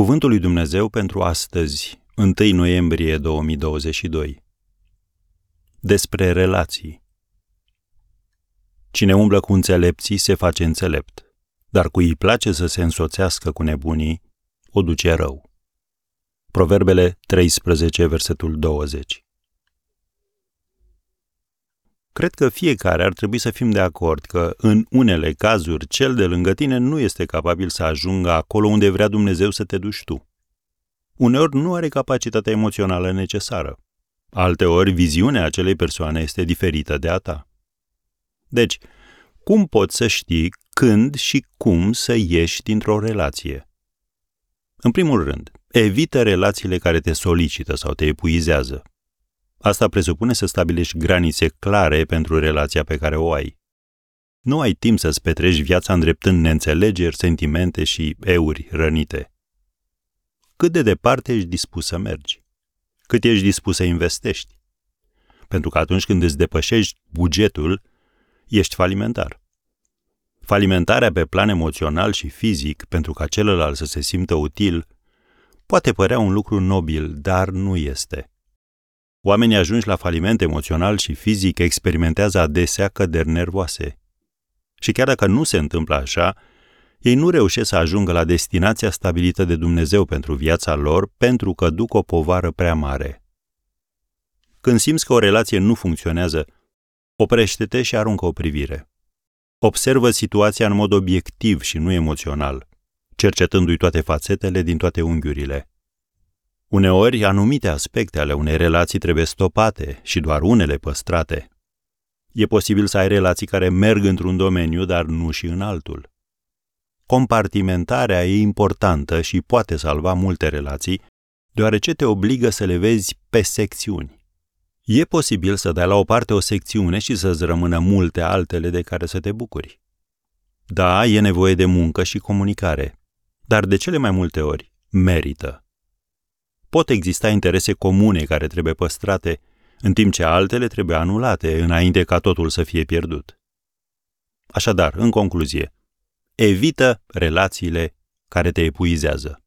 Cuvântul lui Dumnezeu pentru astăzi, 1 noiembrie 2022. Despre relații. Cine umblă cu înțelepții se face înțelept, dar cui îi place să se însoțească cu nebunii, o duce rău. Proverbele 13, versetul 20. Cred că fiecare ar trebui să fim de acord că, în unele cazuri, cel de lângă tine nu este capabil să ajungă acolo unde vrea Dumnezeu să te duci tu. Uneori nu are capacitatea emoțională necesară. Alteori, viziunea acelei persoane este diferită de a ta. Deci, cum poți să știi când și cum să ieși dintr-o relație? În primul rând, evită relațiile care te solicită sau te epuizează. Asta presupune să stabilești granițe clare pentru relația pe care o ai. Nu ai timp să-ți petreci viața îndreptând neînțelegeri, sentimente și euri rănite. Cât de departe ești dispus să mergi? Cât ești dispus să investești? Pentru că atunci când îți depășești bugetul, ești falimentar. Falimentarea pe plan emoțional și fizic, pentru ca celălalt să se simtă util, poate părea un lucru nobil, dar nu este. Oamenii ajunși la faliment emoțional și fizic experimentează adesea căderi nervoase. Și chiar dacă nu se întâmplă așa, ei nu reușesc să ajungă la destinația stabilită de Dumnezeu pentru viața lor pentru că duc o povară prea mare. Când simți că o relație nu funcționează, oprește-te și aruncă o privire. Observă situația în mod obiectiv și nu emoțional, cercetându-i toate fațetele din toate unghiurile. Uneori, anumite aspecte ale unei relații trebuie stopate și doar unele păstrate. E posibil să ai relații care merg într-un domeniu, dar nu și în altul. Compartimentarea e importantă și poate salva multe relații, deoarece te obligă să le vezi pe secțiuni. E posibil să dai la o parte o secțiune și să-ți rămână multe altele de care să te bucuri. Da, e nevoie de muncă și comunicare, dar de cele mai multe ori merită pot exista interese comune care trebuie păstrate, în timp ce altele trebuie anulate înainte ca totul să fie pierdut. Așadar, în concluzie, evită relațiile care te epuizează.